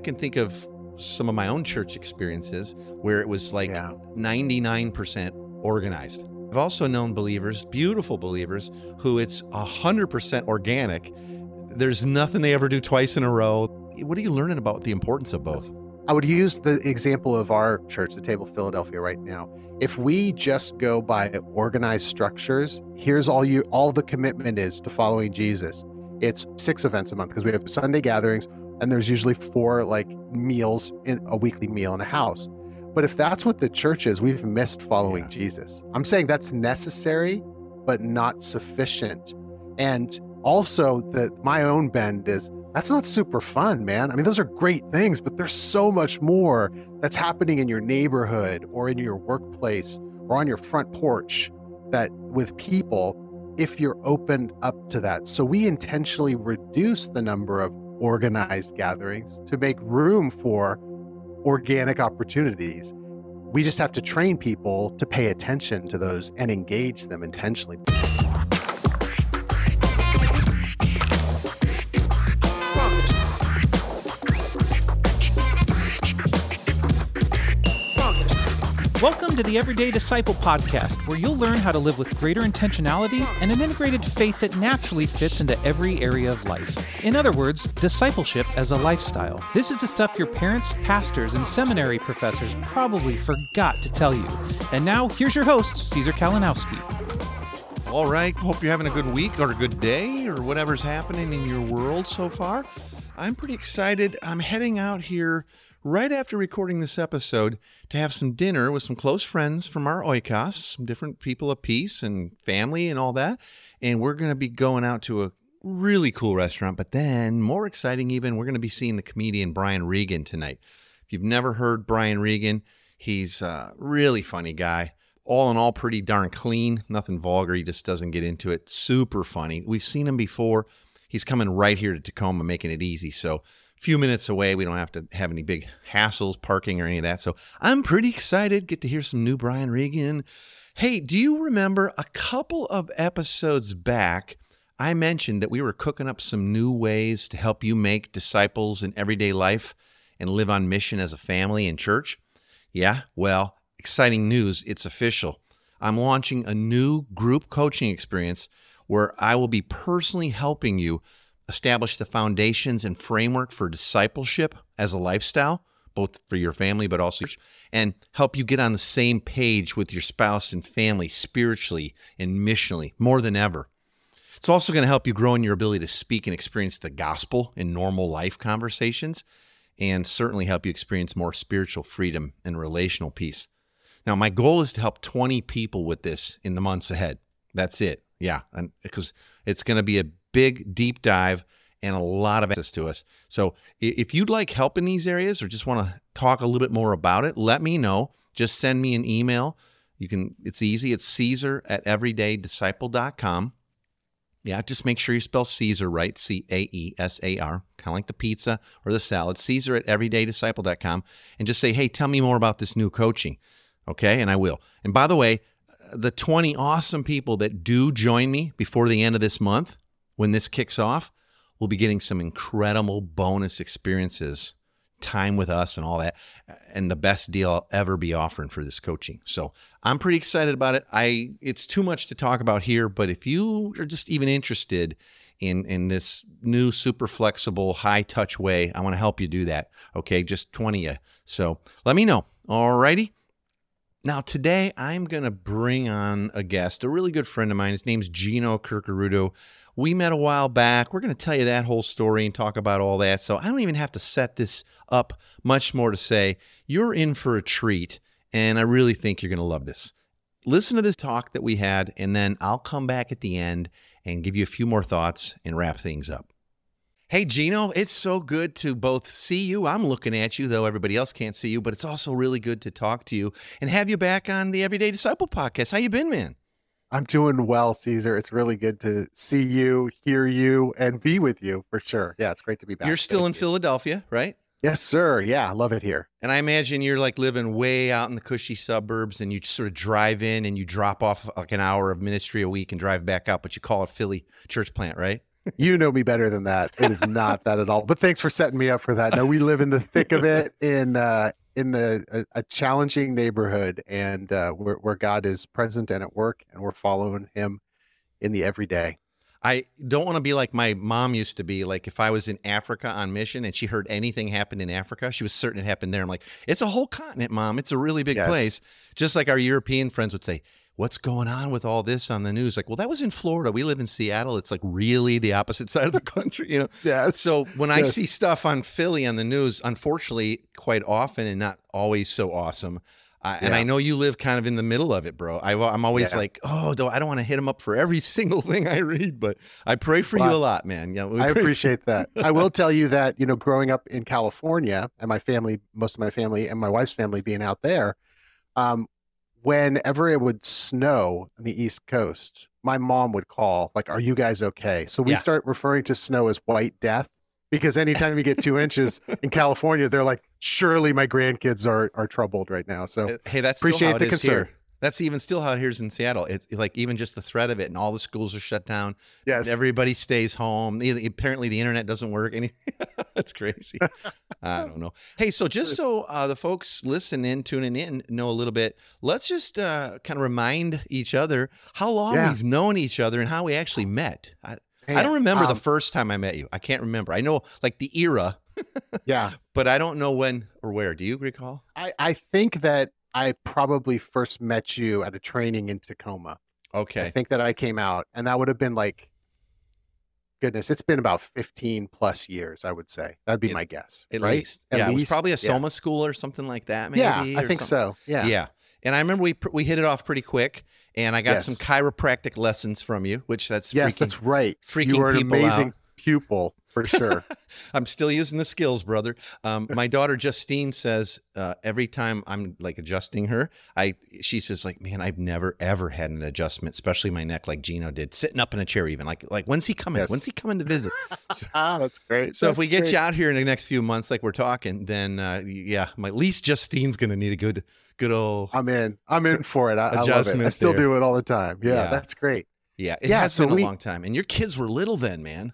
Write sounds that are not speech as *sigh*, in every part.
I can think of some of my own church experiences where it was like Yeah. 99% organized. I've also known believers, beautiful believers, who it's 100% organic. There's nothing they ever do twice in a row. What are you learning about the importance of both? I would use the example of our church, the Table Philadelphia, right now. If we just go by organized structures, here's all you all the commitment is to following Jesus. It's six events a month because we have Sunday gatherings and there's usually four like meals in a weekly meal in a house. But if that's what the church is, we've missed following Yeah. Jesus. I'm saying that's necessary, but not sufficient. And also that my own bend is that's not super fun, man. I mean, those are great things, but there's so much more that's happening in your neighborhood or in your workplace or on your front porch that with people if you're opened up to that. So we intentionally reduce the number of organized gatherings to make room for organic opportunities. We just have to train people to pay attention to those and engage them intentionally. Welcome to the Everyday Disciple podcast, where you'll learn how to live with greater intentionality and an integrated faith that naturally fits into every area of life. In other words, discipleship as a lifestyle. This is the stuff your parents, pastors, and seminary professors probably forgot to tell you. And now, here's your host, Caesar Kalinowski. All right. Hope you're having a good week or a good day or whatever's happening in your world so far. I'm pretty excited. I'm heading out here right after recording this episode to have some dinner with some close friends from our oikos, some different people of peace and family and all that. And we're going to be going out to a really cool restaurant. But then, more exciting even, we're going to be seeing the comedian Brian Regan tonight. If you've never heard Brian Regan, he's a really funny guy all in all pretty darn clean nothing vulgar he just doesn't get into it super funny we've seen him before he's coming right here to tacoma making it easy so few minutes away we don't have to have any big hassles parking or any of that so i'm pretty excited get to hear some new brian regan hey do you remember a couple of episodes back i mentioned that we were cooking up some new ways to help you make disciples in everyday life and live on mission as a family and church yeah, well, exciting news. It's official. I'm launching a new group coaching experience where I will be personally helping you establish the foundations and framework for discipleship as a lifestyle, both for your family but also and help you get on the same page with your spouse and family spiritually and missionally more than ever. It's also going to help you grow in your ability to speak and experience the gospel in normal life conversations and certainly help you experience more spiritual freedom and relational peace. Now, my goal is to help 20 people with this in the months ahead. That's it. Yeah, because it's going to be a big deep dive and a lot of access to us. So, if you'd like help in these areas or just want to talk a little bit more about it, let me know. Just send me an email. You can it's easy. It's Caesar at everydaydisciple.com. Yeah, just make sure you spell Caesar right, C A E S A R, kind of like the pizza or the salad. Caesar at everydaydisciple.com and just say, hey, tell me more about this new coaching. Okay, and I will. And by the way, the 20 awesome people that do join me before the end of this month, when this kicks off, we'll be getting some incredible bonus experiences, time with us, and all that, and the best deal I'll ever be offering for this coaching. So I'm pretty excited about it. I it's too much to talk about here, but if you are just even interested in in this new super flexible high touch way, I want to help you do that. Okay, just 20 you. So let me know. All righty. Now, today I'm going to bring on a guest, a really good friend of mine. His name's Gino Curcuruto. We met a while back. We're going to tell you that whole story and talk about all that. So I don't even have to set this up much more to say. You're in for a treat, and I really think you're going to love this. Listen to this talk that we had, and then I'll come back at the end and give you a few more thoughts and wrap things up. Hey, Gino, it's so good to both see you. I'm looking at you, though everybody else can't see you, but it's also really good to talk to you and have you back on the Everyday Disciple podcast. How you been, man? I'm doing well, Caesar. It's really good to see you, hear you, and be with you for sure. Yeah, it's great to be back. You're still in you. Philadelphia, right? Yes, sir. Yeah, I love it here. And I imagine you're like living way out in the cushy suburbs and you sort of drive in and you drop off like an hour of ministry a week and drive back out, but you call it Philly church plant, right? You know me better than that. It is not that at all. But thanks for setting me up for that. No, we live in the thick of it in uh, in a, a, a challenging neighborhood, and uh, where, where God is present and at work, and we're following Him in the everyday. I don't want to be like my mom used to be. Like if I was in Africa on mission and she heard anything happen in Africa, she was certain it happened there. I'm like, it's a whole continent, mom. It's a really big Yes. place. Just like our European friends would say, what's going on with all this on the news? Like, well, that was in Florida. We live in Seattle. It's like really the opposite *laughs* side of the country, you know? Yes. So when I see stuff on Philly on the news, unfortunately, quite often and not always so awesome. Uh, and Yeah. I know you live kind of in the middle of it, bro. I, I'm always Yeah. like, oh, though I don't want to hit him up for every *laughs* single thing I read, but I pray for you a lot, man. Yeah, I appreciate that. I will *laughs* tell you that, you know, growing up in California and my family, most of my family and my wife's family being out there, um, whenever it would snow on the East Coast, my mom would call, like, Are you guys okay? So we Yeah. start referring to snow as white death because anytime you get two *laughs* inches in California, they're like, Surely my grandkids are are troubled right now. So Uh, Hey, that's Appreciate the concern. here. That's even still how it is in Seattle. It's like even just the threat of it, and all the schools are shut down. yes. Everybody stays home. Apparently, the internet doesn't work. Anything. *laughs* That's crazy. I don't know. Hey, so just so uh, the folks listening, tuning in, know a little bit, let's just uh, kind of remind each other how long Yeah. we've known each other and how we actually met. I, I don't remember the um, first time I met you. I can't remember. I know like the era, yeah. *laughs* but I don't know when or where. Do you recall? I, I think that I probably first met you at a training in Tacoma. Okay. I think that I came out, and that would have been like, goodness, it's been about 15 plus years, I would say. That'd be At- my guess. At right? least. At yeah, it was probably a yeah. Soma school or something like that, maybe. Yeah, I think something. so. Yeah. Yeah. And I remember we we hit it off pretty quick, and I got Yes. some chiropractic lessons from you, which that's Yes, freaking, that's right. freaking you were an amazing out. Pupil for sure. *laughs* I'm still using the skills, brother. Um, my daughter Justine says uh, every time I'm like adjusting her, I she says like, man, I've never ever had an adjustment, especially my neck, like Gino did, sitting up in a chair, even like like when's he coming? Yes. When's he coming to visit? *laughs* *laughs* ah, that's great. So if we That's get great. you out here in the next few months, like we're talking, then uh, yeah, my at least Justine's gonna need a good good old I'm in. I'm in for it. I, I love it. I still there. do it all the time. Yeah, Yeah. that's great. yeah. It Yeah, has so been we- a long time, and your kids were little then, man.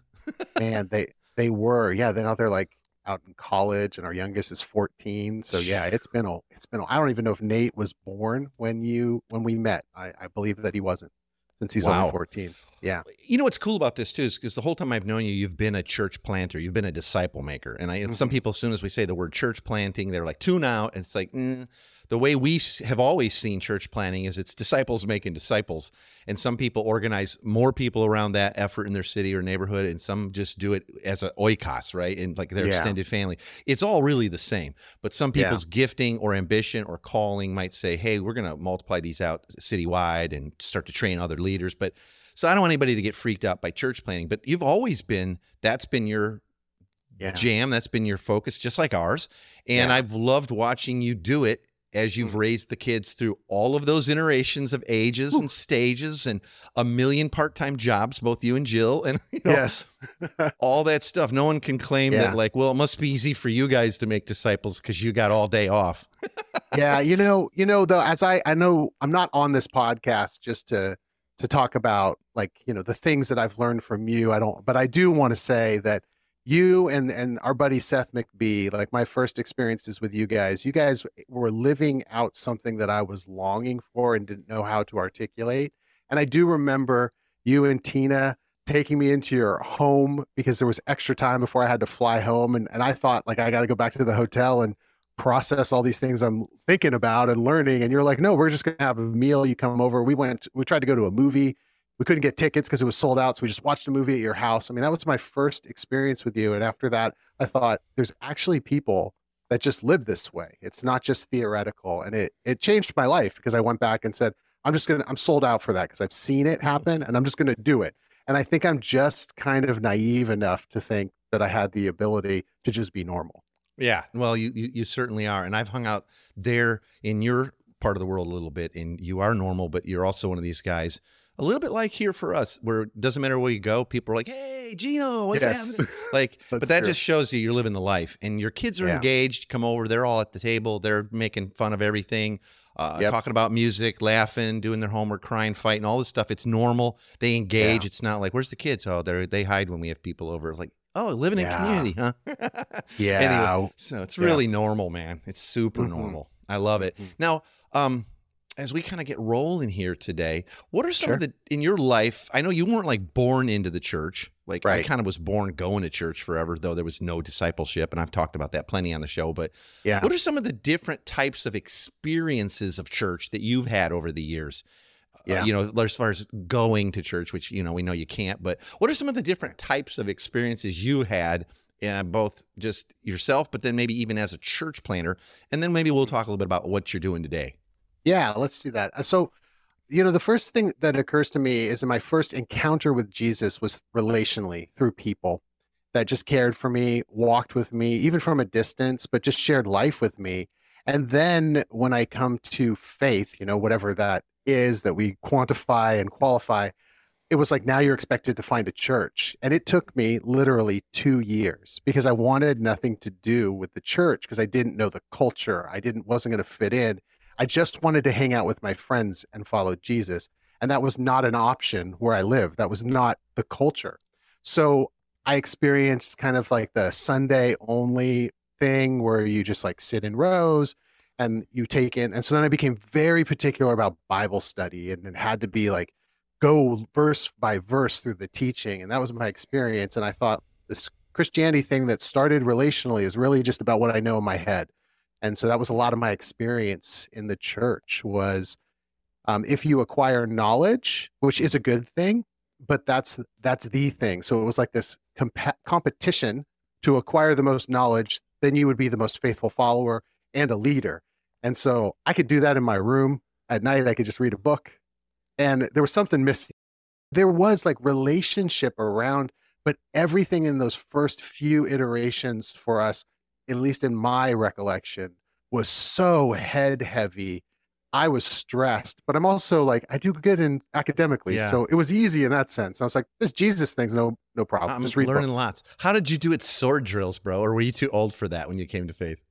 Man, they they were. Yeah, they're now they're like out in college, and our youngest is 14. So yeah, it's been a it's been. A, I don't even know if Nate was born when you when we met. I, I believe that he wasn't, since he's Wow. only 14. Yeah. You know what's cool about this too is because the whole time I've known you, you've been a church planter, you've been a disciple maker, and I and some Mhm. people, as soon as we say the word church planting, they're like tune out. And it's like mm. The way we have always seen church planting is it's disciples making disciples, and some people organize more people around that effort in their city or neighborhood, and some just do it as a oikos, right, and like their Yeah. extended family. It's all really the same, but some Yeah. people's gifting or ambition or calling might say, hey, we're going to multiply these out citywide and start to train other leaders, but so I don't want anybody to get freaked out by church planting, but you've always been that's been your Yeah. jam, that's been your focus, just like ours. And Yeah. I've loved watching you do it as you've Mhm. raised the kids through all of those iterations of ages and stages and a million part-time jobs, both you and Jill, and you know, Yes. *laughs* all that stuff. No one can claim Yeah. that like, well, it must be easy for you guys to make disciples because you got all day off. *laughs* yeah, you know, you know, though, as I I know, I'm not on this podcast just to to talk about like you know the things that I've learned from you. I don't, but I do want to say that you and and our buddy Seth McBee, like my first experiences with you guys, you guys were living out something that I was longing for and didn't know how to articulate. And I do remember you and Tina taking me into your home because there was extra time before I had to fly home, and and I thought like I got to go back to the hotel and process all these things I'm thinking about and learning. And you're like, no, we're just gonna have a meal. You come over. We went. We tried to go to a movie. We couldn't get tickets because it was sold out. So we just watched a movie at your house. I mean, that was my first experience with you. And after that, I thought there's actually people that just live this way. It's not just theoretical. And it it changed my life because I went back and said, I'm just gonna I'm sold out for that because I've seen it happen and I'm just gonna do it. And I think I'm just kind of naive enough to think that I had the ability to just be normal. Yeah, well, you, you you certainly are, and I've hung out there in your part of the world a little bit, and you are normal, but you're also one of these guys A little bit like here for us, where it doesn't matter where you go, people are like, "Hey, Gino, what's Yes. happening?" *laughs* Like, but that true. just shows you you're living the life, and your kids are Yeah. engaged. Come over, they're all at the table, they're making fun of everything, uh, Yep. talking about music, laughing, doing their homework, crying, fighting, all this stuff. It's normal. They engage. It's not like, "Where's the kids?" Oh, they they hide when we have people over. It's like, oh, living in community, huh? *laughs* Yeah. Anyway, so it's Yeah. really normal, man. It's super Mhm. normal. I love it. Mhm. Now, um, as we kind of get rolling here today, what are some of the in your life? I know you weren't like born into the church. Like I kind of was born going to church forever, though there was no discipleship, and I've talked about that plenty on the show. But Yeah. what are some of the different types of experiences of church that you've had over the years? Uh, Yeah. you know, as far as going to church, which you know we know you can't, but what are some of the different types of experiences you had, uh, both just yourself, but then maybe even as a church planter, and then maybe we'll talk a little bit about what you're doing today. Yeah, let's do that. Uh, So, you know, the first thing that occurs to me is that my first encounter with Jesus was relationally through people that just cared for me, walked with me, even from a distance, but just shared life with me. And then when I come to faith, you know, whatever that is that we quantify and qualify, it was like now you're expected to find a church. And it took me literally two years because I wanted nothing to do with the church because I didn't know the culture. I didn't wasn't going to fit in. I just wanted to hang out with my friends and follow Jesus. And that was not an option where I live. That was not the culture. So I experienced kind of like the Sunday only thing where you just like sit in rows and you take in. And so then I became very particular about Bible study and it had to be like go verse by verse through the teaching. And that was my experience. And I thought this Christianity thing that started relationally is really just about what I know in my head and so that was a lot of my experience in the church was um, if you acquire knowledge which is a good thing but that's that's the thing. So it was like this compa- competition to acquire the most knowledge then you would be the most faithful follower and a leader. And so i could do that in my room. At night i could just read a book. And there was something missing there was like relationship around but everything in those first few iterations for us at least in my recollection, was so head heavy. I was stressed, but I'm also like I do good in academically, Yeah. so it was easy in that sense. I was like, this Jesus thing's no no problem. I'm Just learning books. lots. How did you do it sword drills, bro? Or were you too old for that when you came to faith?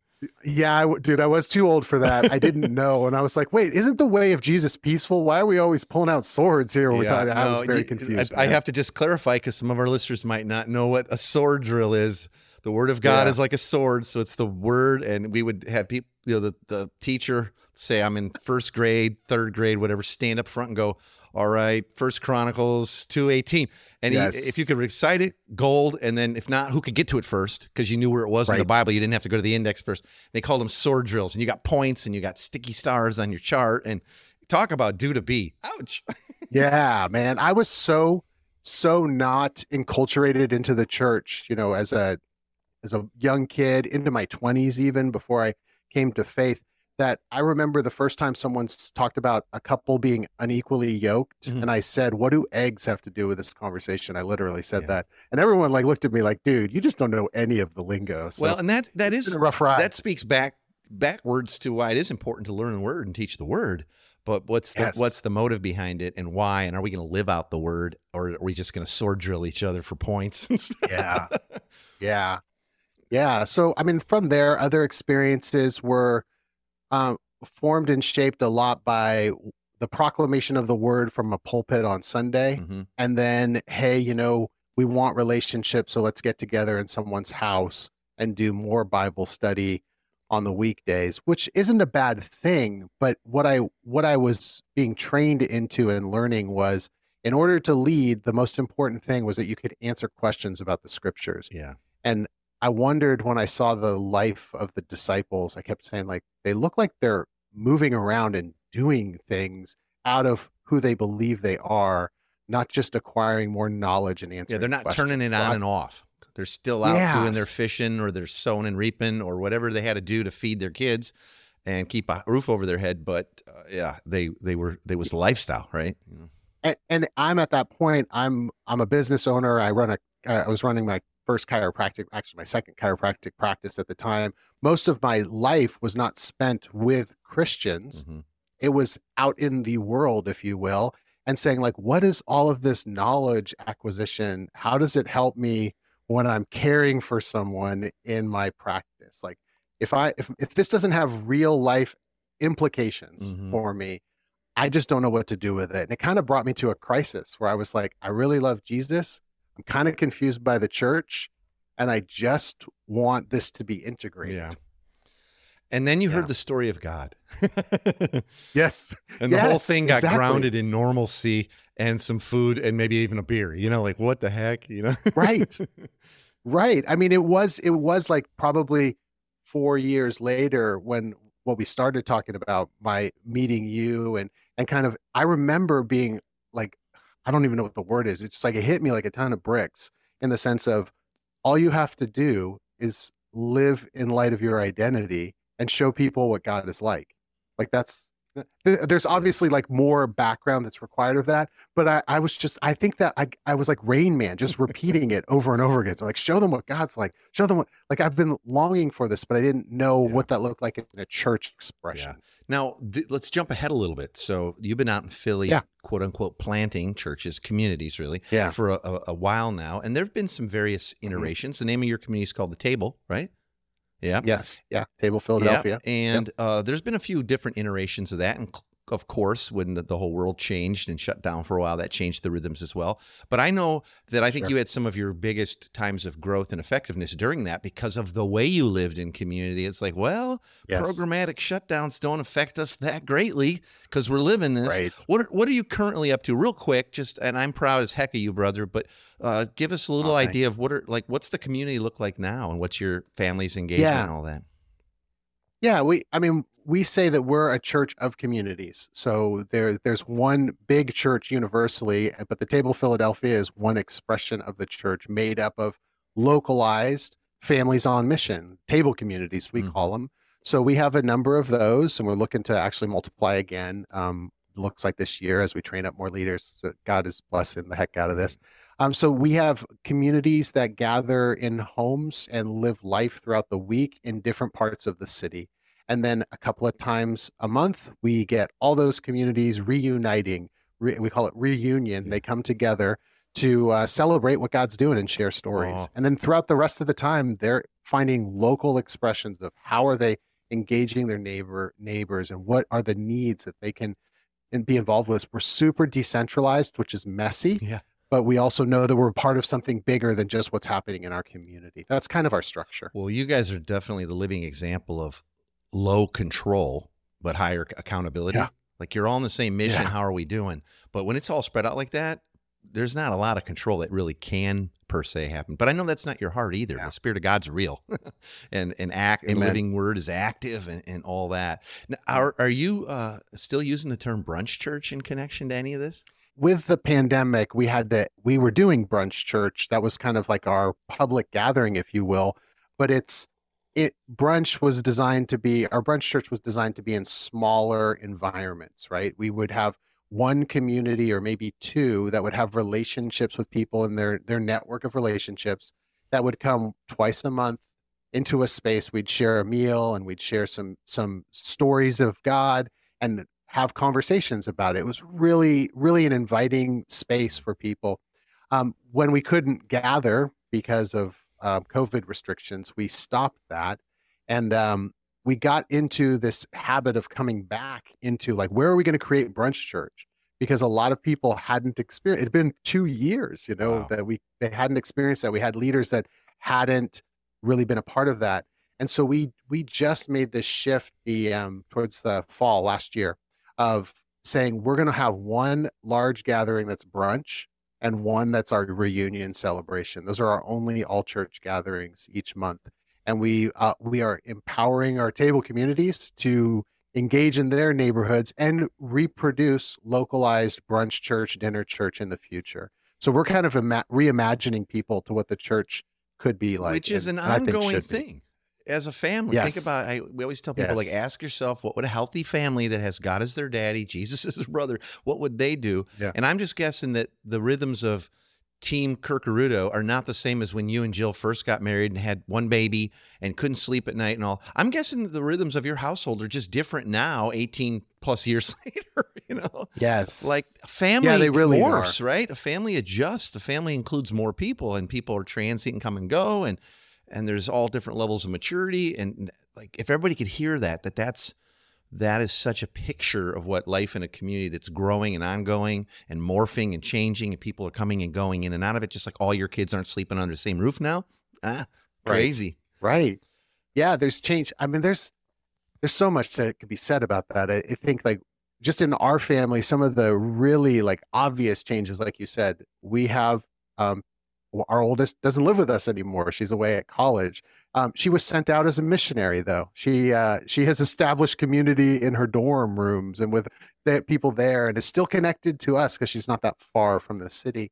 Yeah, I dude, I was too old for that. I didn't *laughs* know, and I was like, wait, isn't the way of Jesus peaceful? Why are we always pulling out swords here? When we talk? I no, was very confused. I, I have to just clarify because some of our listeners might not know what a sword drill is. The word of God Yeah. is like a sword, so it's the word, and we would have people, you know, the, the teacher say, "I'm in first grade, third grade, whatever," stand up front and go, "All right, First Chronicles two eighteen, and he, if you could recite it, gold, and then if not, who could get to it first because you knew where it was in the Bible, you didn't have to go to the index first. They called them sword drills, and you got points, and you got sticky stars on your chart, and talk about do to be. Ouch. *laughs* yeah, man. I was so so not enculturated into the church, you know, as a as a young kid, into my 20s even before I came to faith, that I remember the first time someone talked about a couple being unequally yoked Mhm. and I said, "What do eggs have to do with this conversation?" I literally said Yeah. that. And everyone like looked at me like, "Dude, you just don't know any of the lingo." So well, and that that is a rough ride. that speaks back backwards to why it is important to learn the word and teach the word. But what's the, Yes. what's the motive behind it and why? And are we going to live out the word or are we just going to sword drill each other for points? *laughs* yeah yeah yeah so i mean from there other experiences were um, formed and shaped a lot by the proclamation of the word from a pulpit on sunday Mhm. and then hey you know we want relationships so let's get together in someone's house and do more bible study on the weekdays which isn't a bad thing but what i what i was being trained into and learning was in order to lead the most important thing was that you could answer questions about the scriptures Yeah. and i wondered when i saw the life of the disciples i kept saying like they look like they're moving around and doing things out of who they believe they are not just acquiring more knowledge and answering Yeah. They're not questions. turning it on and off. They're still out doing their fishing or they're sowing and reaping or whatever they had to do to feed their kids and keep a roof over their head. But uh, yeah, they, they were, they was lifestyle, right? You know? and, and I'm at that point. I'm I'm a business owner. I run a. I was running my first chiropractic, actually my second chiropractic practice at the time. Most of my life was not spent with Christians. Mhm. It was out in the world, if you will. and saying like what is all of this knowledge acquisition how does it help me when i'm caring for someone in my practice like if i if, if this doesn't have real life implications Mhm. for me i just don't know what to do with it and it kind of brought me to a crisis where i was like i really love jesus i'm kind of confused by the church and i just want this to be integrated Yeah. And then you Yeah. heard the story of God. yes *laughs* and the whole thing got exactly. grounded in normalcy and some food and maybe even a beer. You know, like what the heck, you know? Right. *laughs* Right. I mean, it was it was like probably four years later when what we started talking about my meeting you and and kind of I remember being I don't even know what the word is. It's just like it hit me like a ton of bricks in the sense of all you have to do is live in light of your identity and show people what God is like. Like that's th- there's obviously like more background that's required of that but I, I was just i think that I, I was like rain man just repeating it over and over again like show them what god's like show them what like i've been longing for this but i didn't know Yeah. what that looked like in a church expression Now, th- let's jump ahead a little bit. So, you've been out in Philly, Yeah. quote unquote, planting churches, communities, really, yeah, for a, a, a while now. And there have been some various Mm-hmm. iterations. The name of your community is called The Table, right? Yeah. yes yeah table philadelphia Yeah, and uh, there's been a few different iterations of that, and of course, when the, the whole world changed and shut down for a while, that changed the rhythms as well. But I know that I think Sure. you had some of your biggest times of growth and effectiveness during that because of the way you lived in community. It's like, well, Yes. programmatic shutdowns don't affect us that greatly because we're living this. right What are, what are you currently up to, real quick? Just and I'm proud as heck of you, brother. But uh, give us a little Oh, idea of what are like what's the community look like now, and what's your family's engagement Yeah. and all that. Yeah, we I mean we say that we're a church of communities. So there there's one big church universally, but the Table Philadelphia is one expression of the church made up of localized families on mission, table communities we Mhm. call them. So we have a number of those and we're looking to actually multiply again. Um looks like this year as we train up more leaders. So God is blessing the heck out of this. Um, so we have communities that gather in homes and live life throughout the week in different parts of the city. And then a couple of times a month, we get all those communities reuniting. Re- we call it reunion. They come together to uh, celebrate what God's doing and share stories. Oh. And then throughout the rest of the time, they're finding local expressions of how are they engaging their neighbor neighbors and what are the needs that they can and be involved with. We're super decentralized, which is messy. Yeah. But we also know that we're part of something bigger than just what's happening in our community. That's kind of our structure. Well, you guys are definitely the living example of low control but higher accountability. Yeah. Like you're all in the same mission. Yeah. How are we doing? But when it's all spread out like that, there's not a lot of control that really can per se happen. But I know that's not your heart either. Yeah. The spirit of God's real, *laughs* and and act and Amen. living word is active and, and all that. Now, are are you uh, still using the term brunch church in connection to any of this? With the pandemic, we had to we were doing brunch church. That was kind of like our public gathering, if you will. But it's it brunch was designed to be our brunch church was designed to be in smaller environments, right? We would have one community or maybe two that would have relationships with people in their their network of relationships that would come twice a month into a space we'd share a meal and we'd share some some stories of god and have conversations about it. It was really really an inviting space for people. Um, when we couldn't gather because of uh, covid restrictions we stopped that. And um, we got into this habit of coming back into like where are we going to create brunch church? Because a lot of people hadn't experienced it had been two years you know Wow. that we they hadn't experienced that. We had leaders that hadn't really been a part of that. And so we we just made this shift the um towards the fall last year of saying we're going to have one large gathering that's brunch and one that's our reunion celebration. Those are our only all church gatherings each month and we uh, we are empowering our table communities to engage in their neighborhoods and reproduce localized brunch church dinner church in the future. So we're kind of ima- reimagining people to what the church could be like which is an ongoing thing as a family. Yes. Think about. I, we always tell people like, ask yourself, what would a healthy family that has God as their daddy, Jesus *laughs* as their brother, what would they do? Yeah. And I'm just guessing that the rhythms of Team Curcuruto are not the same as when you and Jill first got married and had one baby and couldn't sleep at night and all. I'm guessing the rhythms of your household are just different now, 18 plus years *laughs* later, you know? Yes. Like family Yeah, they really morphs, right? A family adjusts. A family includes more people and people are transient and come and go and and there's all different levels of maturity and like if everybody could hear that that that's that is such a picture of what life in a community that's growing and ongoing and morphing and changing and people are coming and going in and out of it just like all your kids aren't sleeping under the same roof now ah Right. crazy Right. Yeah, there's change. I mean, there's there's so much that could be said about that. I, I think like just in our family, some of the really like obvious changes, like you said, we have um our oldest doesn't live with us anymore. She's away at college. Um, she was sent out as a missionary though. She uh, she has established community in her dorm rooms and with the people there and is still connected to us because she's not that far from the city.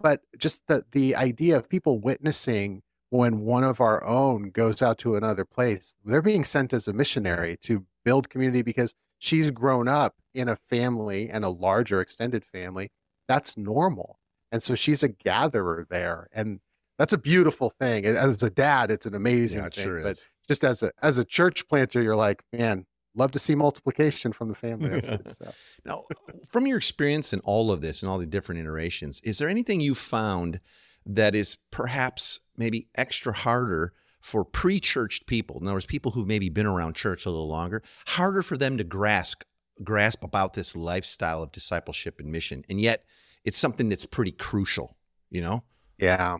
But just the the idea of people witnessing when one of our own goes out to another place, they're being sent as a missionary to build community because she's grown up in a family and a larger extended family. That's normal. And so she's a gatherer there. And that's a beautiful thing. As a dad, it's an amazing Yeah, it thing. sure but just as a as a church planter, you're like, man, love to see multiplication from the family. *laughs* Now, from your experience in all of this and all the different iterations, is there anything you found that is perhaps maybe extra harder for pre-churched people? In other words, people who've maybe been around church a little longer, harder for them to grasp grasp about this lifestyle of discipleship and mission, and yet it's something that's pretty crucial. You know? Yeah.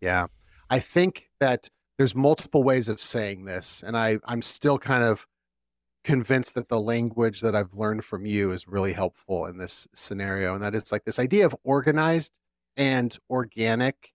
Yeah. I think that there's multiple ways of saying this. And I, I'm still kind of convinced that the language that I've learned from you is really helpful in this scenario. And that it's like this idea of organized and organic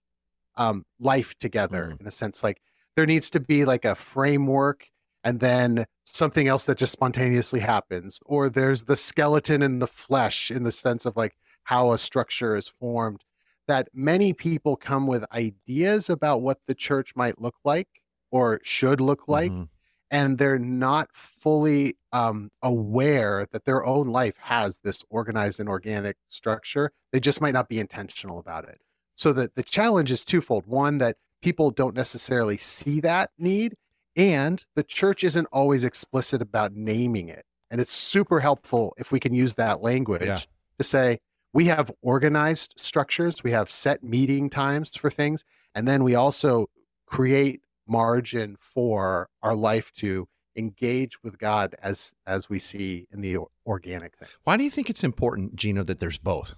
um, life together Mm. in a sense. Like there needs to be like a framework and then something else that just spontaneously happens. Or there's the skeleton in the flesh in the sense of like how a structure is formed that many people come with ideas about what the church might look like or should look like Mhm. and they're not fully um, aware that their own life has this organized and organic structure they just might not be intentional about it so that the challenge is twofold one that people don't necessarily see that need and the church isn't always explicit about naming it and it's super helpful if we can use that language Yeah. to say we have organized structures we have set meeting times for things and then we also create margin for our life to engage with god as as we see in the organic things Why do you think it's important, Gino, that there's both?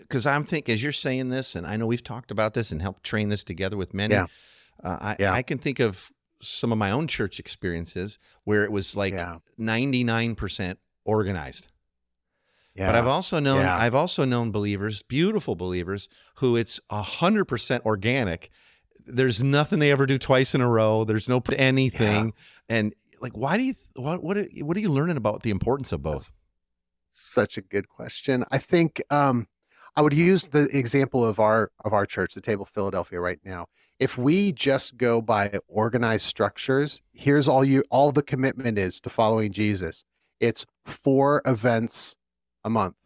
Because I'm thinking, as you're saying this, and I know we've talked about this and helped train this together with many. Yeah. Uh, I, Yeah. I can think of some of my own church experiences where it was like Yeah. 99% organized. Yeah But I've also known Yeah. I've also known believers, beautiful believers, who it's hundred percent organic. There's nothing they ever do twice in a row. There's no anything, and like, why do you? What what are, what are you learning about the importance of both? such a good question i think um i would use the example of our of our church the table philadelphia right now if we just go by organized structures here's all you all the commitment is to following jesus it's four events a month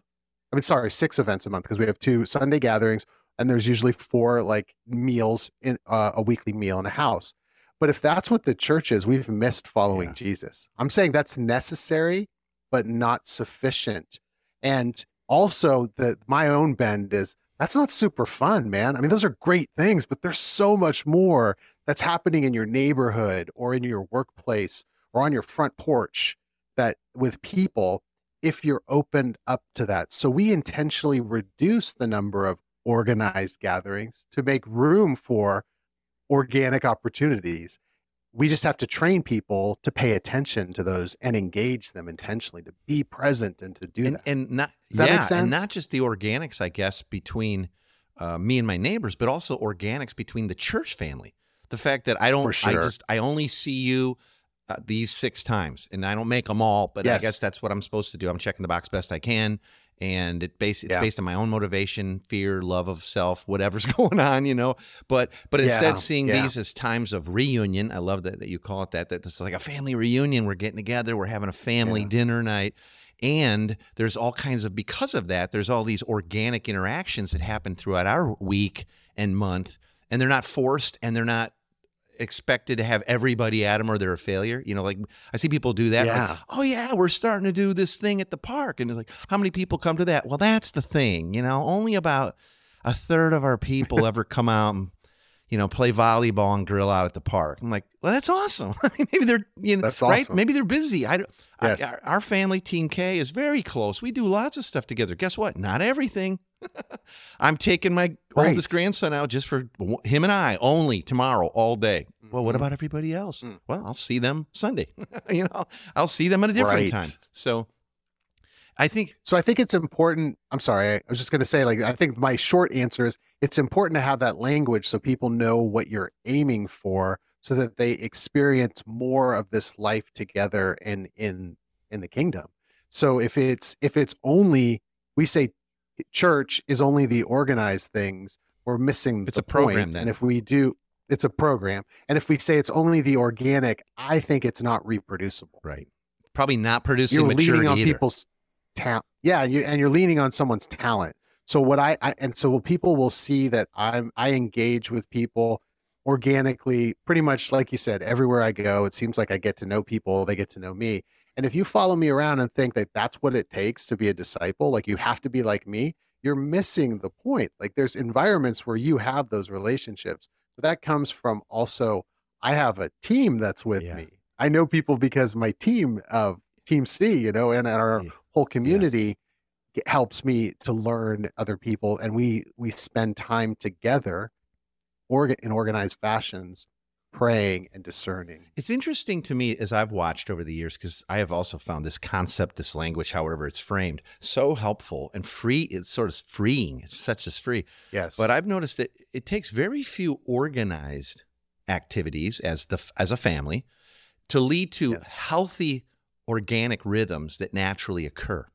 i mean sorry six events a month because we have two sunday gatherings and there's usually four like meals in uh, a weekly meal in a house but if that's what the church is we've missed following Yeah. jesus i'm saying that's necessary but not sufficient. And also the my own bend is that's not super fun, man. I mean, those are great things, but there's so much more that's happening in your neighborhood or in your workplace or on your front porch that with people if you're opened up to that. So we intentionally reduce the number of organized gatherings to make room for organic opportunities we just have to train people to pay attention to those and engage them intentionally to be present and to do and, that. and not Does that yeah, make sense? and not just the organics, I guess, between uh, me and my neighbors, but also organics between the church family. The fact that I don't, For I just, I only see you uh, these six times, and I don't make them all, but I guess that's what I'm supposed to do. I'm checking the box best I can, and it base it's Yeah. based on my own motivation, fear, love of self, whatever's *laughs* going on, you know. But but Yeah, instead seeing yeah. these as times of reunion, I love that that you call it that. That this is like a family reunion. We're getting together. We're having a family dinner night. And there's all kinds of because of that, there's all these organic interactions that happen throughout our week and month, and they're not forced and they're not expected to have everybody at them or they're a failure. You know, like I see people do that. like, oh yeah, we're starting to do this thing at the park, and they're like, how many people come to that? Well, that's the thing. You know, only about a third of our people *laughs* ever come out and you know play volleyball and grill out at the park. I'm like, well, that's awesome. *laughs* Maybe they're you know That's right. Maybe they're busy. I, I- Yes. our, our family Team K is very close. We do lots of stuff together. Guess what? Not everything. *laughs* I'm taking my Right. oldest grandson out just for him and I only tomorrow all day. Well, what Mhm. about everybody else? Mm. Well, I'll see them Sunday. *laughs* you know, I'll see them at a different Right. time. So, I think So I think it's important. I'm sorry. I was just going to say, like, I think my short answer is it's important to have that language so people know what you're aiming for so that they experience more of this life together and in in the kingdom. So if it's if it's only we say church is only the organized things, we're missing It's the a program point. then. And if we do it's a program. And if we say it's only the organic, I think it's not reproducible right, probably not producing you're leaning on either. people's talent. Yeah, you, and you're leaning on someone's talent. So what I, I and so people will see that I'm I engage with people organically, pretty much like you said. Everywhere I go, it seems like I get to know people. They get to know me. And if you follow me around and think that that's what it takes to be a disciple, like you have to be like me, you're missing the point. Like there's environments where you have those relationships. But that comes from also I have a team that's with Yeah. me. I know people because my team of Team C, you know, and our Yeah. whole community g- helps me to learn other people, and we we spend time together, orga- in organized fashions, praying and discerning. It's interesting to me as I've watched over the years because I have also found this concept, this language, however it's framed, so helpful and free. It's sort of freeing. It sets us free. Yes, But I've noticed that it takes very few organized activities as the as a family to lead to Yes. healthy organic rhythms that naturally occur.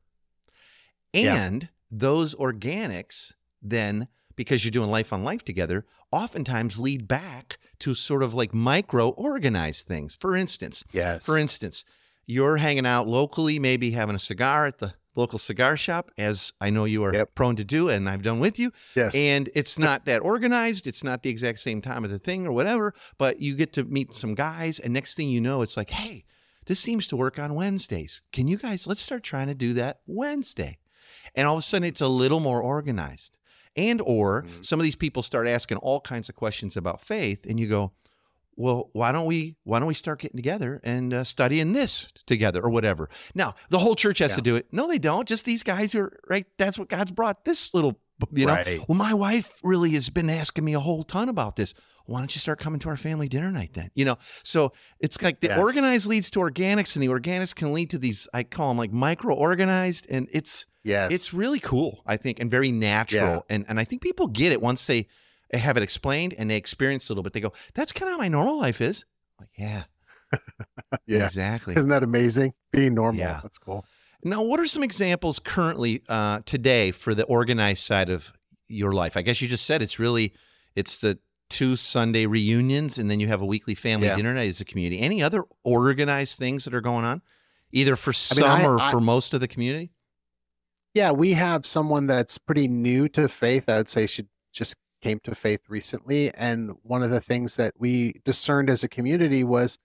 Yeah. And those organics then because you're doing life on life together oftentimes lead back to sort of like micro organized things. For instance, yes, for instance, you're hanging out locally, maybe having a cigar at the local cigar shop, as I know you are Yep. prone to do, and I've done with you. yes, And it's not that organized. It's not the exact same time of the thing or whatever, but you get to meet some guys. And next thing you know, it's like, hey, this seems to work on Wednesdays. Can you guys, let's start trying to do that Wednesday. And all of a sudden, it's a little more organized. And, or Mhm. some of these people start asking all kinds of questions about faith, and you go, well, why don't we why don't we start getting together and uh, studying this together or whatever? Now the whole church has Yeah. to do it. No, they don't. Just these guys are right. That's what God's brought this little. You know. Right. Well, my wife really has been asking me a whole ton about this. Why don't you start coming to our family dinner night then? You know. So it's like the Yes. organized leads to organics, and the organics can lead to these. I call them like micro organized, and it's yes, it's really cool, I think, and very natural. And and I think people get it once they have it explained and they experience it a little bit. They go, "That's kind of how my normal life is." like, yeah, *laughs* yeah. exactly. Isn't that amazing? Being normal. Yeah. That's cool. Now, what are some examples currently uh, today for the organized side of your life? I guess you just said it's really it's the two Sunday reunions, and then you have a weekly family Yeah. dinner night as a community. Any other organized things that are going on, either for I some mean, I- or I- for most of the community? Yeah, we have someone that's pretty new to faith. I would say she just came to faith recently. And one of the things that we discerned as a community was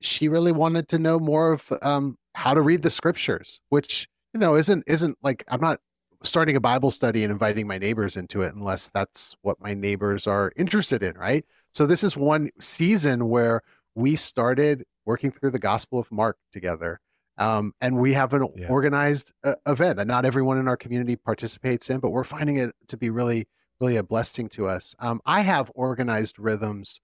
she really wanted to know more of um, how to read the scriptures, which, you know, isn't isn't like I'm not starting a Bible study and inviting my neighbors into it unless that's what my neighbors are interested in, right? So this is one season where we started working through the Gospel of Mark together. Um, and we have an Yeah. organized uh, event that not everyone in our community participates in, but we're finding it to be really, really a blessing to us. Um, I have organized rhythms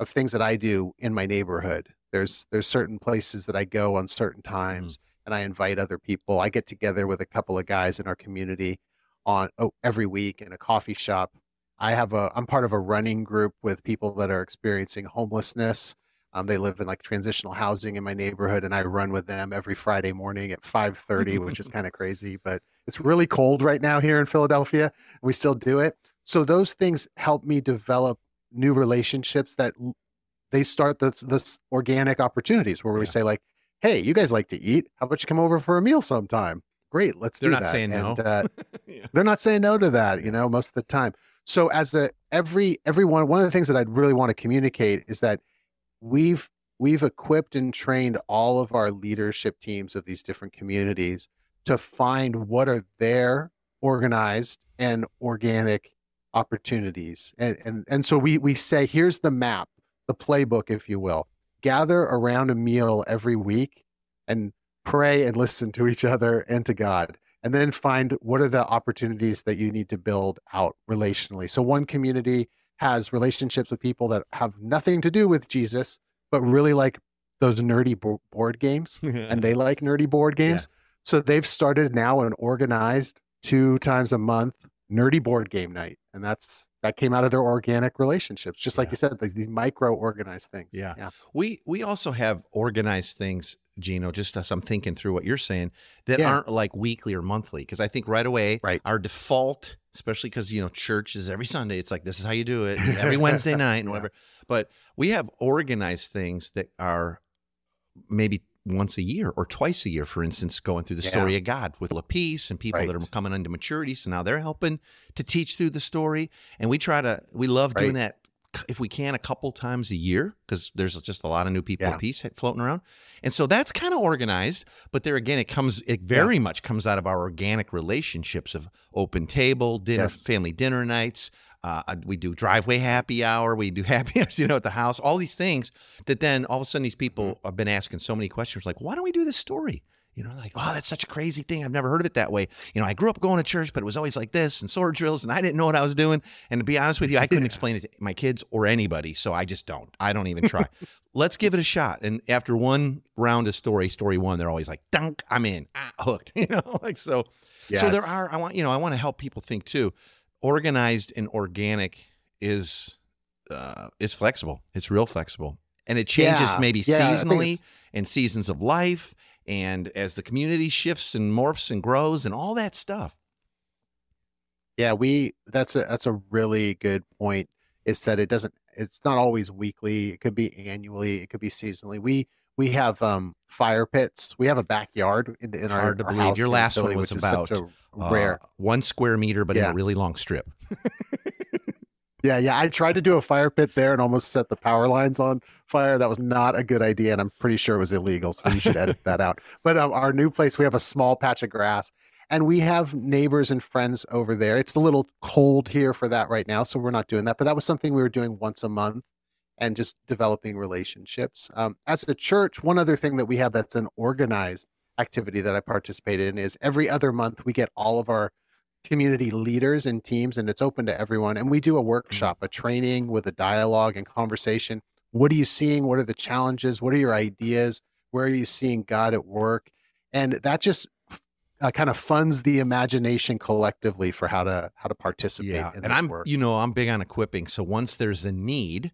of things that I do in my neighborhood. There's there's certain places that I go on certain times, and I invite other people. I get together with a couple of guys in our community on oh, every week in a coffee shop. I have a I'm part of a running group with people that are experiencing homelessness. Um, they live in like transitional housing in my neighborhood, and I run with them every Friday morning at 5:30, which is *laughs* kind of crazy, but it's really cold right now here in Philadelphia. We still do it. So those things help me develop new relationships that they start this, this organic opportunities where we yeah. say like, "Hey, you guys like to eat? How about you come over for a meal sometime?" Great, let's they're do not that. saying and, no. Uh, *laughs* yeah. They're not saying no to that, you know, most of the time. So as a every everyone, one of the things that I'd really want to communicate is that we've we've equipped and trained all of our leadership teams of these different communities to find what are their organized and organic opportunities and and, and so we we say here's the map the playbook if you will gather around a meal every week and pray and listen to each other and to god and then find what are the opportunities that you need to build out relationally so one community has relationships with people that have nothing to do with jesus but really like those nerdy board games *laughs* and they like nerdy board games. Yeah. So they've started now an organized two times a month nerdy board game night. And that's that came out of their organic relationships, just like yeah. you said, like these micro organized things. Yeah. yeah. We we also have organized things, Gino, just as I'm thinking through what you're saying, that yeah. aren't like weekly or monthly. Because I think right away, right. our default, especially because you know, church is every Sunday, it's like this is how you do it every *laughs* Wednesday night and whatever. But we have organized things that are maybe once a year or twice a year, for instance, going through the yeah. story of God with La Peace and people right. that are coming into maturity. So now they're helping to teach through the story. And we try to, we love right. doing that if we can a couple times a year because there's just a lot of new people yeah. at peace floating around and so that's kind of organized but there again it comes it very yeah. much comes out of our organic relationships of open table dinner yes. family dinner nights uh, we do driveway happy hour. We do *laughs* happy hours, you know, at the house. All these things that then all of a sudden these people mm-hmm. have been asking so many questions. Like, why don't we do this story? You know, like, oh, that's such a crazy thing. I've never heard of it that way. You know, I grew up going to church, but it was always like this and sword drills, and I didn't know what I was doing. And to be honest with you, I couldn't *laughs* explain it to my kids or anybody, so I just don't. I don't even try. *laughs* Let's give it a shot. And after one round of story, story one, they're always like, "Dunk, I'm in, ah, hooked." You know, like so. Yes. So there are. I want you know, I want to help people think too. Organized and organic is uh, is flexible. It's real flexible, and it changes yeah, maybe yeah, seasonally and seasons of life, and as the community shifts and morphs and grows and all that stuff. Yeah, we that's a that's a really good point. Is that it doesn't it's not always weekly. It could be annually. It could be seasonally. We we have um fire pits. We have a backyard in, in Hard our, to our believe. Your last Philly, one was about rare uh, one square meter, but yeah. in a really long strip. *laughs* Yeah, yeah. I tried to do a fire pit there and almost set the power lines on fire. That was not a good idea, and I'm pretty sure it was illegal. So you should edit that out. *laughs* But um, our new place, we have a small patch of grass, and we have neighbors and friends over there. It's a little cold here for that right now, so we're not doing that. But that was something we were doing once a month, and just developing relationships. Um, as a church, one other thing that we have that's an organized activity that I participate in is every other month we get all of our community leaders and teams, and it's open to everyone. And we do a mm-hmm. workshop, a training with a dialogue and conversation. What are you seeing? What are the challenges? What are your ideas? Where are you seeing God at work? And that just uh, kind of funds the imagination collectively for how to how to participate. Yeah, and I'm work. you know I'm big on equipping. So once there's a need,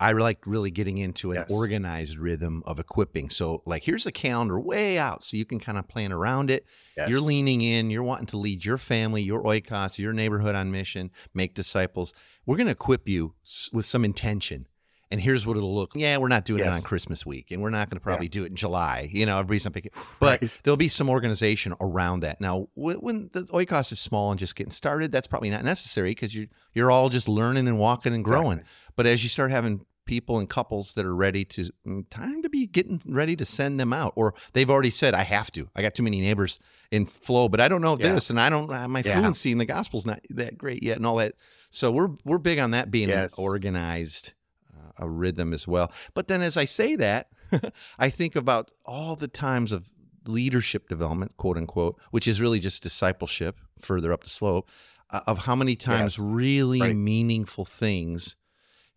I like really getting into an yes. organized rhythm of equipping. So, like, here's the calendar way out so you can kind of plan around it. Yes. You're leaning in, you're wanting to lead your family, your oikos, your neighborhood on mission, make disciples. We're going to equip you with some intention. And here's what it'll look. Yeah, we're not doing yes. it on Christmas week, and we're not going to probably yeah. do it in July. You know, everybody's not picking, *sighs* but right. there'll be some organization around that. Now, when, the oikos is small and just getting started, that's probably not necessary because you're you're all just learning and walking and growing. Exactly. But as you start having people and couples that are ready to mm, time to be getting ready to send them out or they've already said i have to i got too many neighbors in flow but i don't know yeah. this and i don't my yeah. fluency in the gospel's not that great yet and all that so we're we're big on that being yes. organized uh, a rhythm as well but then as i say that *laughs* i think about all the times of leadership development quote unquote which is really just discipleship further up the slope uh, of how many times yes. really right. meaningful things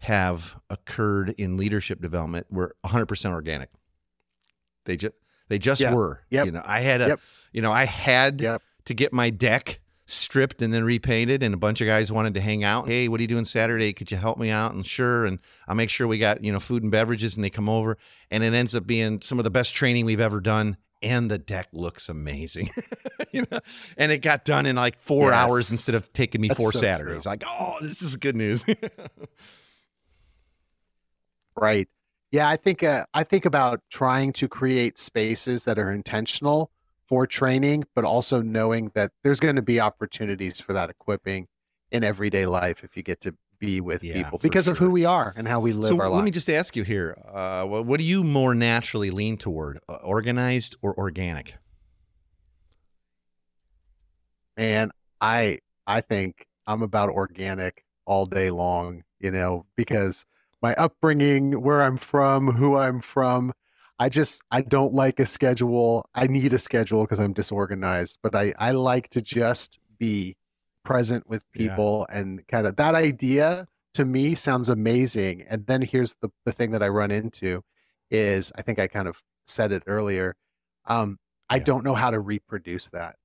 have occurred in leadership development were 100% organic. They just they just were. Yep. You know, I had a yep. you know, I had yep. to get my deck stripped and then repainted and a bunch of guys wanted to hang out hey what are you doing saturday could you help me out and sure and i'll make sure we got you know food and beverages and they come over and it ends up being some of the best training we've ever done and the deck looks amazing *laughs* you know and it got done in like four Yes. hours instead of taking me That's four so saturdays true. like oh this is good news *laughs* Right. Yeah, I think uh, I think about trying to create spaces that are intentional for training, but also knowing that there's going to be opportunities for that equipping in everyday life if you get to be with Yeah, people because of who we are and how we live so our let me just ask you here uh, what, what do you more naturally lean toward uh, organized or organic? And I I think I'm about organic all day long, you know, because my upbringing, where I'm from, who I'm from, I just I don't like a schedule. I need a schedule because I'm disorganized, but I I like to just be present with Yeah. people and kind of that idea to me sounds amazing. And then here's the the thing that I run into is I think I kind of said it earlier. Um I Yeah. don't know how to reproduce that.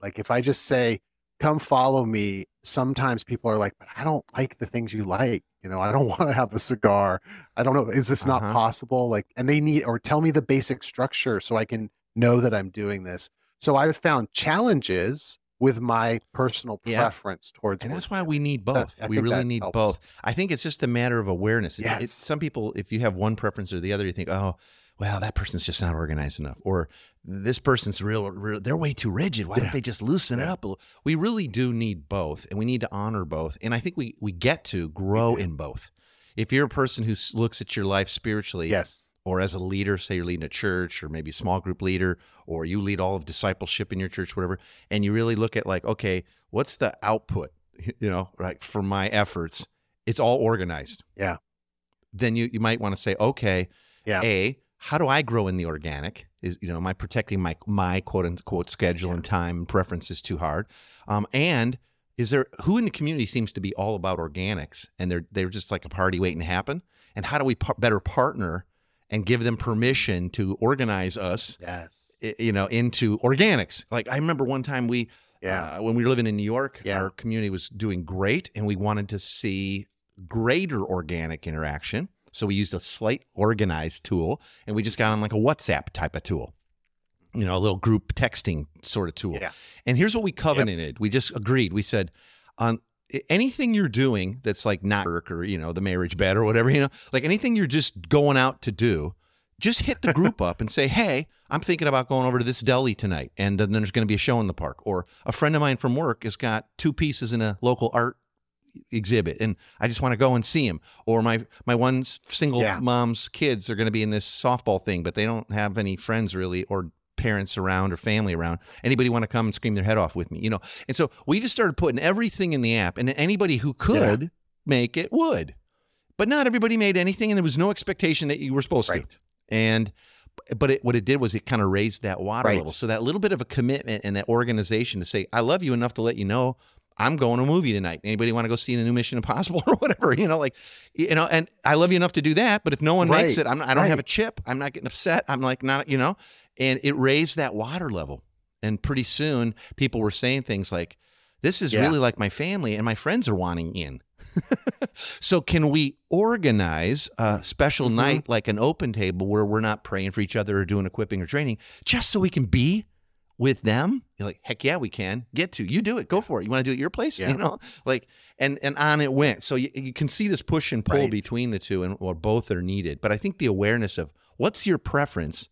Like if I just say, come follow me, sometimes people are like, but I don't like the things you like. You know, I don't *laughs* want to have a cigar. I don't know. Is this not Uh-huh. possible? Like, and they need, or tell me the basic structure so I can know that I'm doing this. So I've found challenges with my personal Yeah. preference towards and that's why we need both I we really need helps. both i think it's just a matter of awareness It's- it's- some people if you have one preference or the other you think oh well that person's just not organized enough or this person's real, real they're way too rigid why don't they just loosen it Yeah. up a we really do need both and we need to honor both and i think we we get to grow in both if you're a person who looks at your life spiritually Yes. or as a leader, say you're leading a church or maybe a small group leader, or you lead all of discipleship in your church, whatever, and you really look at like, okay, what's the output, *laughs* you know, like for my efforts? It's all organized. Yeah. Then you, you might want to say, okay, Yeah. A, how do I grow in the organic? Is you know, am I protecting my my quote unquote schedule and time preferences too hard? Um, and is there who in the community seems to be all about organics and they're they're just like a party waiting to happen? And how do we par- better partner and give them permission to organize us, Yes. you know, into organics? Like I remember one time we, Yeah. uh, when we were living in New York, Yeah. our community was doing great, and we wanted to see greater organic interaction. So we used a slight organized tool, and we just got on like a WhatsApp type of tool, you know, a little group texting sort of tool. Yeah. And here's what we covenanted. We just agreed. We said, on anything you're doing that's like not work or you know the marriage bed or whatever, you know, like anything you're just going out to do, just hit the group up and say, "Hey, I'm thinking about going over to this deli tonight, and then there's going to be a show in the park." Or a friend of mine from work has got two pieces in a local art exhibit, and I just want to go and see him. Or my my one single Yeah. mom's kids are going to be in this softball thing, but they don't have any friends really or parents around or family around. Anybody want to come and scream their head off with me? You know. And so we just started putting everything in the app, and anybody who could make it would. But not everybody made anything, and there was no expectation that you were supposed Right. to. And but it, what it did was it kind of raised that water Right. level. So that little bit of a commitment and that organization to say, I love you enough to let you know I'm going to a movie tonight. Anybody want to go see the new Mission Impossible *laughs* or whatever? You know, like you know, and I love you enough to do that. But if no one makes it, I'm, I don't have a chip. I'm not getting upset. I'm like not, you know, and it raised that water level. And pretty soon, people were saying things like, "This is Yeah. really like my family, and my friends are wanting in." *laughs* so, can we organize a special Mhm. night like an open table where we're not praying for each other or doing equipping or training, just so we can be with them? You're like, heck yeah, we can. Get to you do it. Go for it. You want to do it at your place? Yeah. You know, like and and on it went. So you, you can see this push and pull Right. between the two, and or both are needed. But I think the awareness of what's your preference,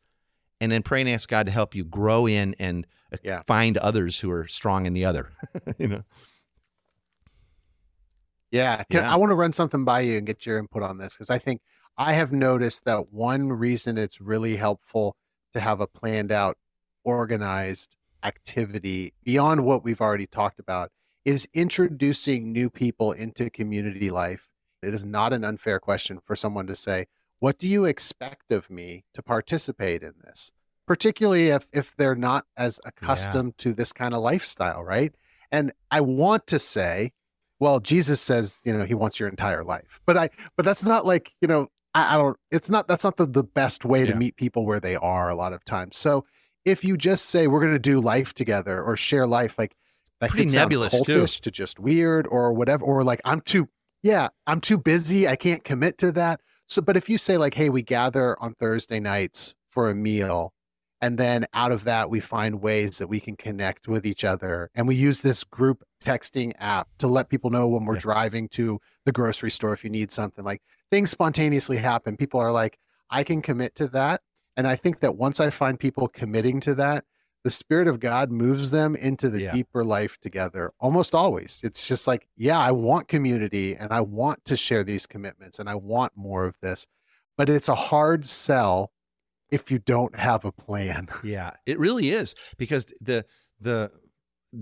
and then pray and ask God to help you grow in and uh, Yeah. find others who are strong in the other. *laughs* you know. Yeah. Can, Yeah. I want to run something by you and get your input on this because I think I have noticed that one reason it's really helpful to have a planned out, organized activity beyond what we've already talked about is introducing new people into community life. It is not an unfair question for someone to say, What do you expect of me to participate in this? Particularly if, if they're not as accustomed to this kind of lifestyle, right? And I want to say, well jesus says you know he wants your entire life but i but that's not like you know i, I don't it's not that's not the, the best way Yeah. to meet people where they are a lot of times so if you just say we're going to do life together or share life like that Pretty could nebulous, too. to just weird or whatever, or like I'm too, yeah, I'm too busy. I can't commit to that. So, but if you say like, hey, we gather on Thursday nights for a meal, and then out of that we find ways that we can connect with each other, and we use this group texting app to let people know when we're Yeah. driving to the grocery store if you need something. Like things spontaneously happen. People are like, I can commit to that, and I think that once I find people committing to that the spirit of god moves them into the Yeah. deeper life together almost always it's just like yeah i want community and i want to share these commitments and i want more of this but it's a hard sell if you don't have a plan *laughs* Yeah, it really is because the the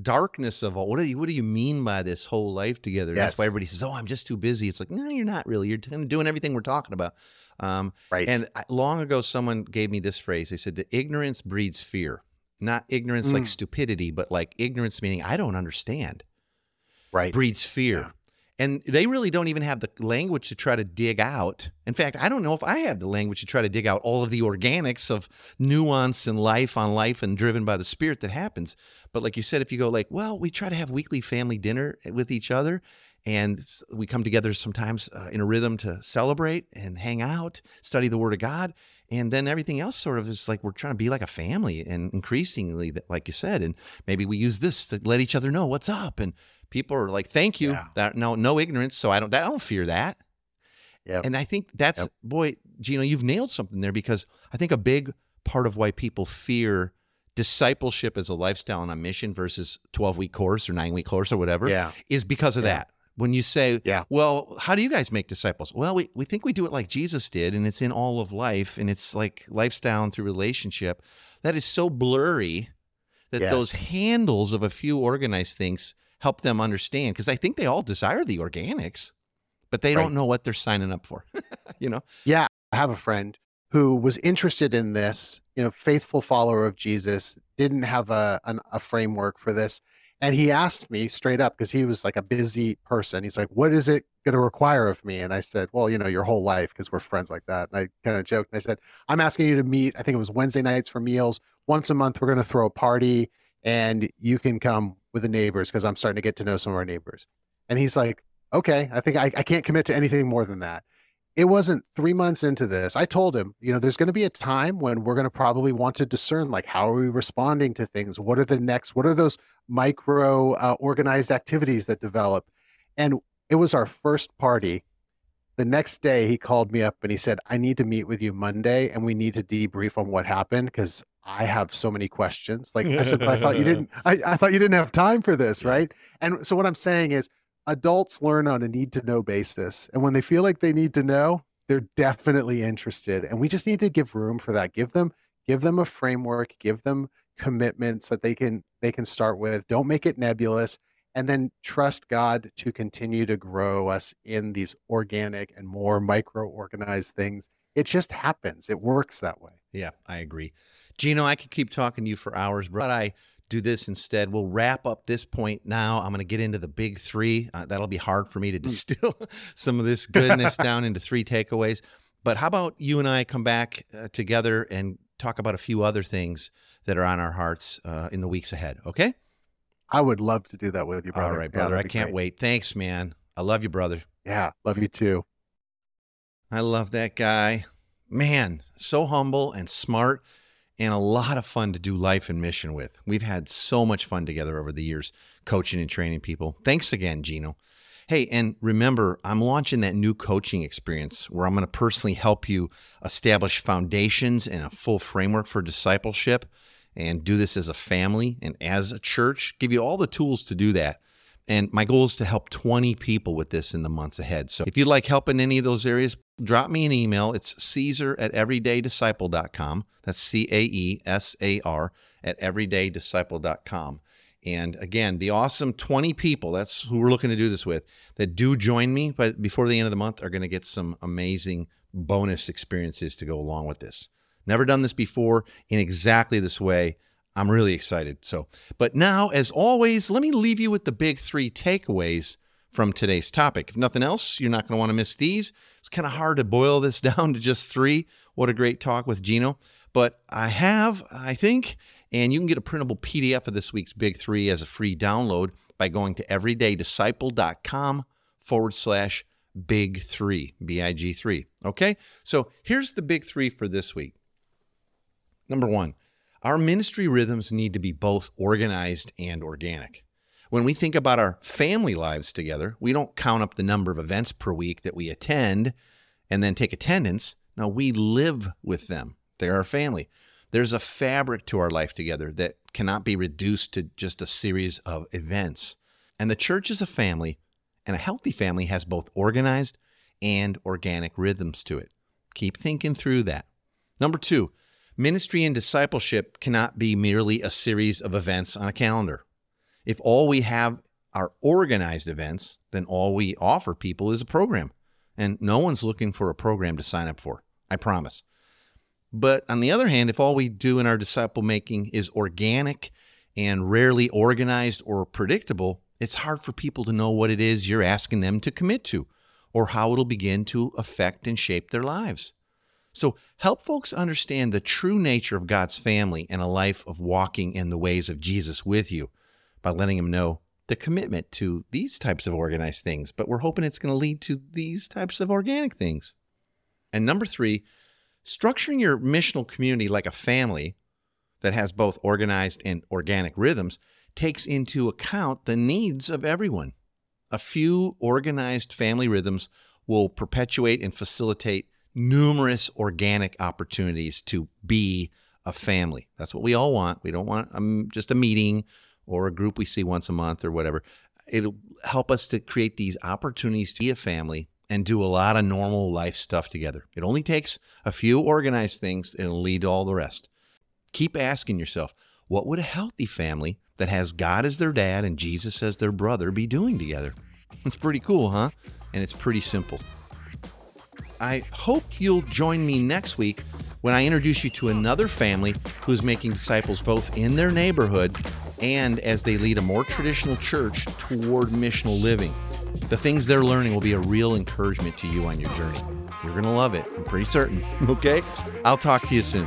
darkness of all what do you what do you mean by this whole life together? That's why everybody says, "Oh, I'm just too busy." It's like, no, you're not really. You're doing everything we're talking about. Um, right and long ago, someone gave me this phrase. They said, "The ignorance breeds fear." Not ignorance like Mm. stupidity, but like ignorance meaning I don't understand right breeds fear. Yeah. And they really don't even have the language to try to dig out. In fact, I don't know if I have the language to try to dig out all of the organics of nuance and life on life and driven by the spirit that happens. But like you said, if you go like, well, we try to have weekly family dinner with each other and we come together sometimes uh, in a rhythm to celebrate and hang out, study the word of God. And then everything else sort of is like we're trying to be like a family and increasingly, like you said, and maybe we use this to let each other know what's up. And people are like, "Thank you." Yeah. That no, no ignorance. So I don't. I don't fear that. Yep. And I think that's Yep. boy, Gino, you've nailed something there because I think a big part of why people fear discipleship as a lifestyle and a mission versus twelve week course or nine week course or whatever yeah is because of Yeah. that. When you say, Yeah. well, how do you guys make disciples? Well, we, we think we do it like Jesus did, and it's in all of life, and it's like lifestyle and through relationship. That is so blurry that those handles of a few organized things help them understand. Because I think they all desire the organics, but they Right. don't know what they're signing up for. *laughs* you know? Yeah, I have a friend who was interested in this, you know, faithful follower of Jesus, didn't have a an, a framework for this. And he asked me straight up because he was like a busy person. He's like, "What is it going to require of me?" And I said, "Well, you know, your whole life because we're friends like that." And I kind of joked and I said, "I'm asking you to meet. I think it was Wednesday nights for meals. Once a month, we're going to throw a party, and you can come with the neighbors because I'm starting to get to know some of our neighbors." And he's like, "Okay, I think I, I can't commit to anything more than that." It wasn't three months into this. I told him, you know, there's going to be a time when we're going to probably want to discern, like, how are we responding to things? What are the next, what are those micro uh, organized activities that develop? And it was our first party. The next day, he called me up and he said, I need to meet with you Monday and we need to debrief on what happened because I have so many questions. Like I said, but I thought you *laughs* didn't, I, I thought you didn't have time for this, right? And so what I'm saying is, adults learn on a need to know basis. And when they feel like they need to know, they're definitely interested. And we just need to give room for that. Give them give them a framework, give them commitments that they can they can start with. Don't make it nebulous and then trust God to continue to grow us in these organic and more micro organized things. It just happens. It works that way. Yeah, I agree. Gino, I could keep talking to you for hours, but I do this instead. We'll wrap up this point now. I'm going to get into the big three. Uh, that'll be hard for me to distill *laughs* some of this *laughs* goodness down into three takeaways. But how about you and I come back uh, together and talk about a few other things that are on our hearts uh, in the weeks ahead? Okay. I would love to do that with you, brother. All right, Yeah, brother. I can't great. wait. Thanks, man. I love you, brother. Yeah, love you too. I love that guy. Man, so humble and smart and a lot of fun to do life and mission with. We've had so much fun together over the years, coaching and training people. Thanks again, Gino. Hey, and remember, I'm launching that new coaching experience where I'm going to personally help you establish foundations and a full framework for discipleship and do this as a family and as a church, give you all the tools to do that. And my goal is to help 20 people with this in the months ahead. So if you'd like help in any of those areas, drop me an email. It's Caesar at everydaydisciple.com. That's C A E S A R at everydaydisciple.com. And again, the awesome 20 people, that's who we're looking to do this with, that do join me but before the end of the month are going to get some amazing bonus experiences to go along with this. Never done this before in exactly this way. I'm really excited. So, but now, as always, let me leave you with the big three takeaways from today's topic. If nothing else, you're not going to want to miss these. It's kind of hard to boil this *laughs* down to just three. What a great talk with Gino. But I have, I think, and you can get a printable PDF of this week's Big Three as a free download by going to everydaydisciple.com forward slash big three, B I G three. Okay, so here's the big three for this week. Number one, our ministry rhythms need to be both organized and organic. When we think about our family lives together, we don't count up the number of events per week that we attend and then take attendance. No, we live with them. They're our family. There's a fabric to our life together that cannot be reduced to just a series of events. And the church is a family, and a healthy family has both organized and organic rhythms to it. Keep thinking through that. Number two, ministry and discipleship cannot be merely a series of events on a calendar. If all we have are organized events, then all we offer people is a program. And no one's looking for a program to sign up for. I promise. But on the other hand, if all we do in our disciple making is organic and rarely organized or predictable, it's hard for people to know what it is you're asking them to commit to or how it'll begin to affect and shape their lives. So, help folks understand the true nature of God's family and a life of walking in the ways of Jesus with you by letting them know the commitment to these types of organized things, but we're hoping it's going to lead to these types of organic things. And number three, structuring your missional community like a family that has both organized and organic rhythms takes into account the needs of everyone. A few organized family rhythms will perpetuate and facilitate numerous organic opportunities to be a family. That's what we all want. We don't want um, just a meeting or a group we see once a month or whatever. It'll help us to create these opportunities to be a family and do a lot of normal life stuff together. It only takes a few organized things and it'll lead to all the rest. Keep asking yourself, what would a healthy family that has God as their dad and Jesus as their brother be doing together? It's pretty cool, huh? And it's pretty simple. I hope you'll join me next week when I introduce you to another family who's making disciples both in their neighborhood and as they lead a more traditional church toward missional living. The things they're learning will be a real encouragement to you on your journey. You're going to love it, I'm pretty certain. *laughs* Okay? I'll talk to you soon.